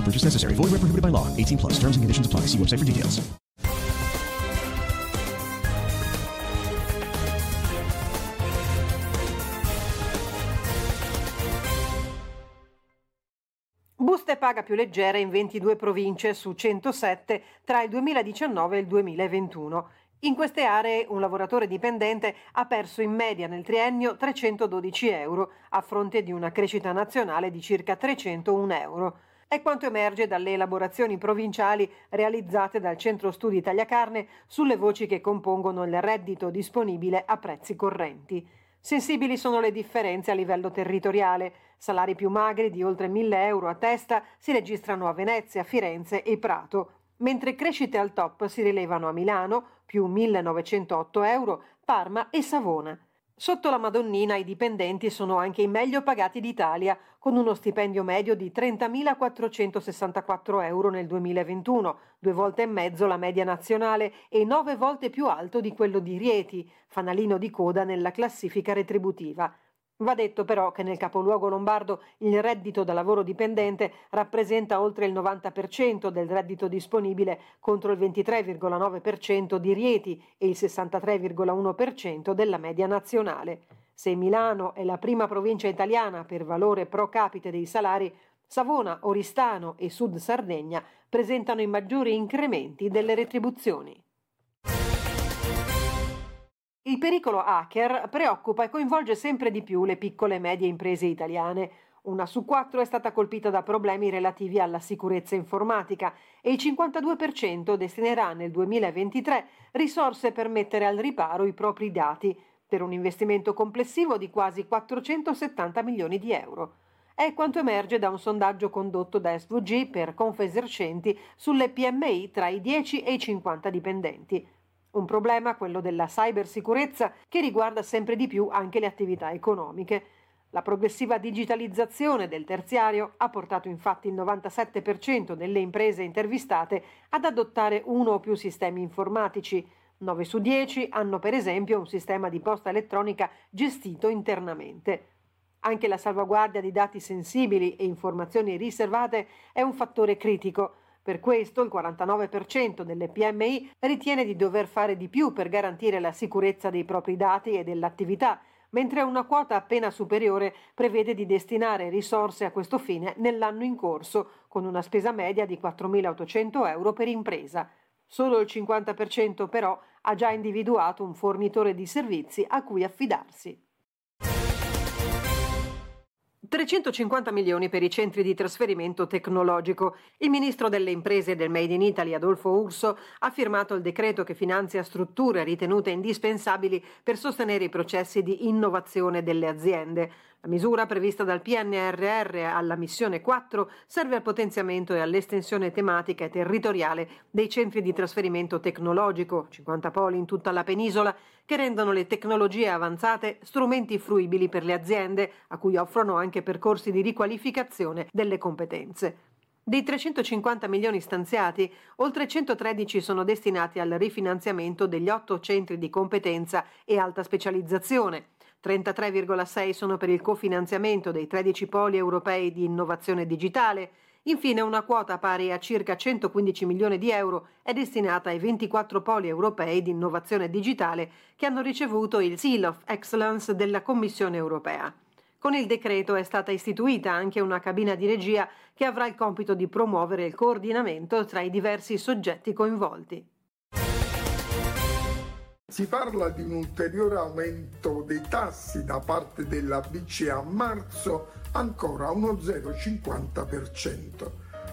No purchase necessary. Void where prohibited by law. 18 plus. Terms and conditions apply. See website for details. Buste paga più leggera in 22 province su 107 tra il 2019 e il 2021. In queste aree un lavoratore dipendente ha perso in media nel triennio 312 euro a fronte di una crescita nazionale di circa 301 euro. È quanto emerge dalle elaborazioni provinciali realizzate dal Centro Studi Italia Carne sulle voci che compongono il reddito disponibile a prezzi correnti. Sensibili sono le differenze a livello territoriale. Salari più magri di oltre 1000 euro a testa si registrano a Venezia, Firenze e Prato, mentre crescite al top si rilevano a Milano, più 1908 euro, Parma e Savona. Sotto la Madonnina i dipendenti sono anche i meglio pagati d'Italia, con uno stipendio medio di 30.464 euro nel 2021, due volte e mezzo la media nazionale e nove volte più alto di quello di Rieti, fanalino di coda nella classifica retributiva. Va detto però che nel capoluogo lombardo il reddito da lavoro dipendente rappresenta oltre il 90% del reddito disponibile contro il 23,9% di Rieti e il 63,1% della media nazionale. Se Milano è la prima provincia italiana per valore pro capite dei salari, Savona, Oristano e Sud Sardegna presentano i maggiori incrementi delle retribuzioni. Il pericolo hacker preoccupa e coinvolge sempre di più le piccole e medie imprese italiane. Una su quattro è stata colpita da problemi relativi alla sicurezza informatica e il 52% destinerà nel 2023 risorse per mettere al riparo i propri dati, per un investimento complessivo di quasi 470 milioni di euro. È quanto emerge da un sondaggio condotto da SVG per Confesercenti sulle PMI tra i 10 e i 50 dipendenti. Un problema, quello della cybersicurezza, che riguarda sempre di più anche le attività economiche. La progressiva digitalizzazione del terziario ha portato infatti il 97% delle imprese intervistate ad adottare uno o più sistemi informatici. 9 su 10 hanno per esempio un sistema di posta elettronica gestito internamente. Anche la salvaguardia di dati sensibili e informazioni riservate è un fattore critico. Per questo il 49% delle PMI ritiene di dover fare di più per garantire la sicurezza dei propri dati e dell'attività, mentre una quota appena superiore prevede di destinare risorse a questo fine nell'anno in corso, con una spesa media di 4.800 euro per impresa. Solo il 50% però ha già individuato un fornitore di servizi a cui affidarsi. 350 milioni per i centri di trasferimento tecnologico. Il ministro delle imprese del Made in Italy, Adolfo Urso, ha firmato il decreto che finanzia strutture ritenute indispensabili per sostenere i processi di innovazione delle aziende. La misura prevista dal PNRR alla missione 4 serve al potenziamento e all'estensione tematica e territoriale dei centri di trasferimento tecnologico, 50 poli in tutta la penisola, che rendono le tecnologie avanzate strumenti fruibili per le aziende, a cui offrono anche percorsi di riqualificazione delle competenze. Dei 350 milioni stanziati, oltre 113 sono destinati al rifinanziamento degli otto centri di competenza e alta specializzazione. 33,6 sono per il cofinanziamento dei 13 poli europei di innovazione digitale. Infine una quota pari a circa 115 milioni di euro è destinata ai 24 poli europei di innovazione digitale che hanno ricevuto il Seal of Excellence della Commissione europea. Con il decreto è stata istituita anche una cabina di regia che avrà il compito di promuovere il coordinamento tra i diversi soggetti coinvolti. Si parla di un ulteriore aumento dei tassi da parte della BCE a marzo, ancora uno 0,50%.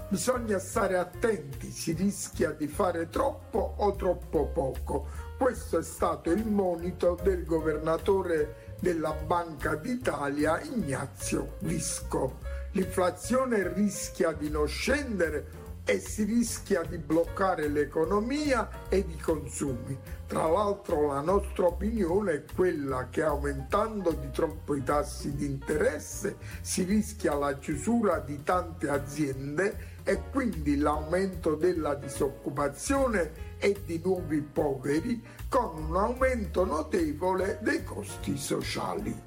Bisogna stare attenti, si rischia di fare troppo o troppo poco. Questo è stato il monito del governatore della Banca d'Italia Ignazio Visco. L'inflazione rischia di non scendere e si rischia di bloccare l'economia e i consumi. Tra l'altro la nostra opinione è quella che aumentando di troppo i tassi di interesse si rischia la chiusura di tante aziende e quindi l'aumento della disoccupazione e di nuovi poveri con un aumento notevole dei costi sociali.